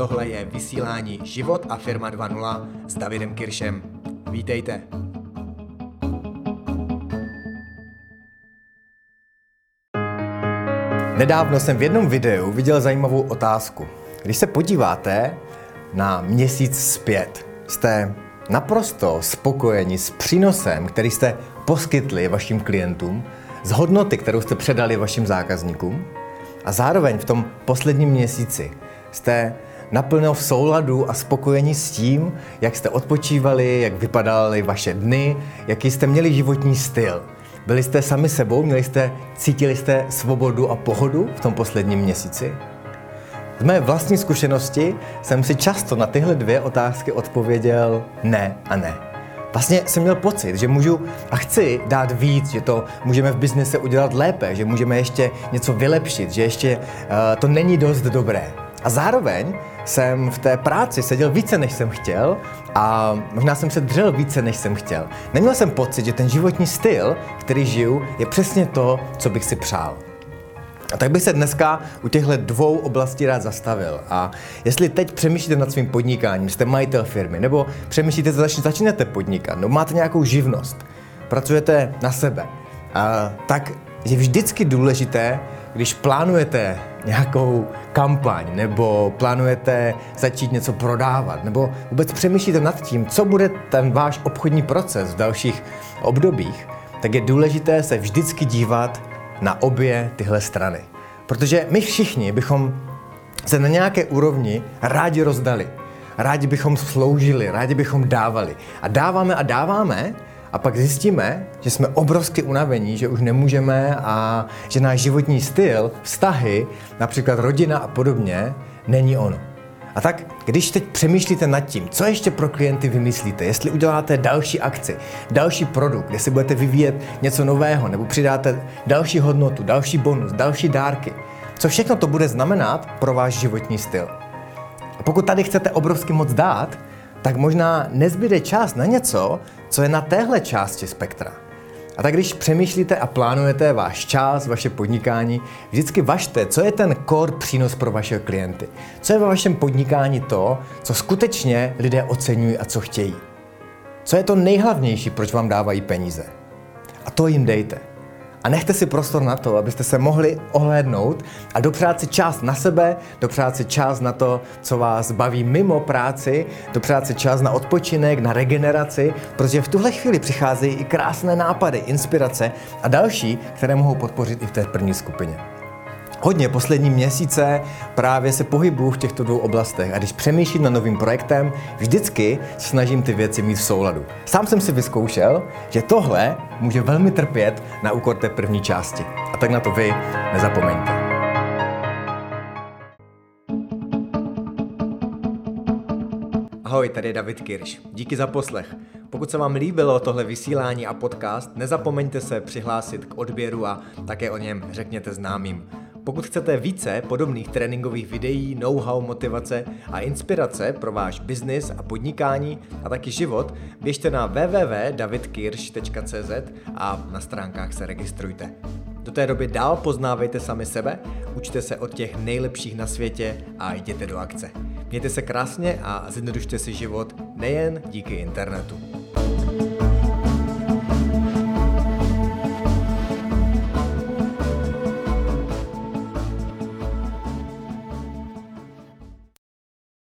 tohle je vysílání Život a firma 2.0 s Davidem Kiršem. Vítejte. Nedávno jsem v jednom videu viděl zajímavou otázku. Když se podíváte na měsíc zpět, jste naprosto spokojeni s přínosem, který jste poskytli vašim klientům, z hodnoty, kterou jste předali vašim zákazníkům a zároveň v tom posledním měsíci jste naplno v souladu a spokojeni s tím, jak jste odpočívali, jak vypadaly vaše dny, jaký jste měli životní styl. Byli jste sami sebou, měli jste, cítili jste svobodu a pohodu v tom posledním měsíci? Z mé vlastní zkušenosti jsem si často na tyhle dvě otázky odpověděl ne a ne. Vlastně jsem měl pocit, že můžu a chci dát víc, že to můžeme v biznise udělat lépe, že můžeme ještě něco vylepšit, že ještě uh, to není dost dobré. A zároveň jsem v té práci seděl více, než jsem chtěl a možná jsem se dřel více, než jsem chtěl. Neměl jsem pocit, že ten životní styl, který žiju, je přesně to, co bych si přál. A tak bych se dneska u těchto dvou oblastí rád zastavil. A jestli teď přemýšlíte nad svým podnikáním, jste majitel firmy, nebo přemýšlíte, že začínáte podnikat, nebo máte nějakou živnost, pracujete na sebe, a, tak je vždycky důležité, když plánujete nějakou kampaň, nebo plánujete začít něco prodávat, nebo vůbec přemýšlíte nad tím, co bude ten váš obchodní proces v dalších obdobích, tak je důležité se vždycky dívat na obě tyhle strany. Protože my všichni bychom se na nějaké úrovni rádi rozdali. Rádi bychom sloužili, rádi bychom dávali. A dáváme a dáváme, a pak zjistíme, že jsme obrovsky unavení, že už nemůžeme a že náš životní styl, vztahy, například rodina a podobně, není ono. A tak, když teď přemýšlíte nad tím, co ještě pro klienty vymyslíte, jestli uděláte další akci, další produkt, si budete vyvíjet něco nového, nebo přidáte další hodnotu, další bonus, další dárky, co všechno to bude znamenat pro váš životní styl. A pokud tady chcete obrovsky moc dát, tak možná nezbyde čas na něco, co je na téhle části spektra. A tak když přemýšlíte a plánujete váš čas, vaše podnikání, vždycky važte, co je ten core přínos pro vaše klienty. Co je ve vašem podnikání to, co skutečně lidé oceňují a co chtějí. Co je to nejhlavnější, proč vám dávají peníze. A to jim dejte. A nechte si prostor na to, abyste se mohli ohlédnout a dopřát si čas na sebe, dopřát si čas na to, co vás baví mimo práci, dopřát si čas na odpočinek, na regeneraci, protože v tuhle chvíli přicházejí i krásné nápady, inspirace a další, které mohou podpořit i v té první skupině hodně poslední měsíce právě se pohybuju v těchto dvou oblastech a když přemýšlím nad novým projektem, vždycky snažím ty věci mít v souladu. Sám jsem si vyzkoušel, že tohle může velmi trpět na úkor té první části. A tak na to vy nezapomeňte. Ahoj, tady je David Kirš. Díky za poslech. Pokud se vám líbilo tohle vysílání a podcast, nezapomeňte se přihlásit k odběru a také o něm řekněte známým. Pokud chcete více podobných tréninkových videí, know-how, motivace a inspirace pro váš biznis a podnikání a taky život, běžte na www.davidkirsch.cz a na stránkách se registrujte. Do té doby dál poznávejte sami sebe, učte se od těch nejlepších na světě a jděte do akce. Mějte se krásně a zjednodušte si život nejen díky internetu.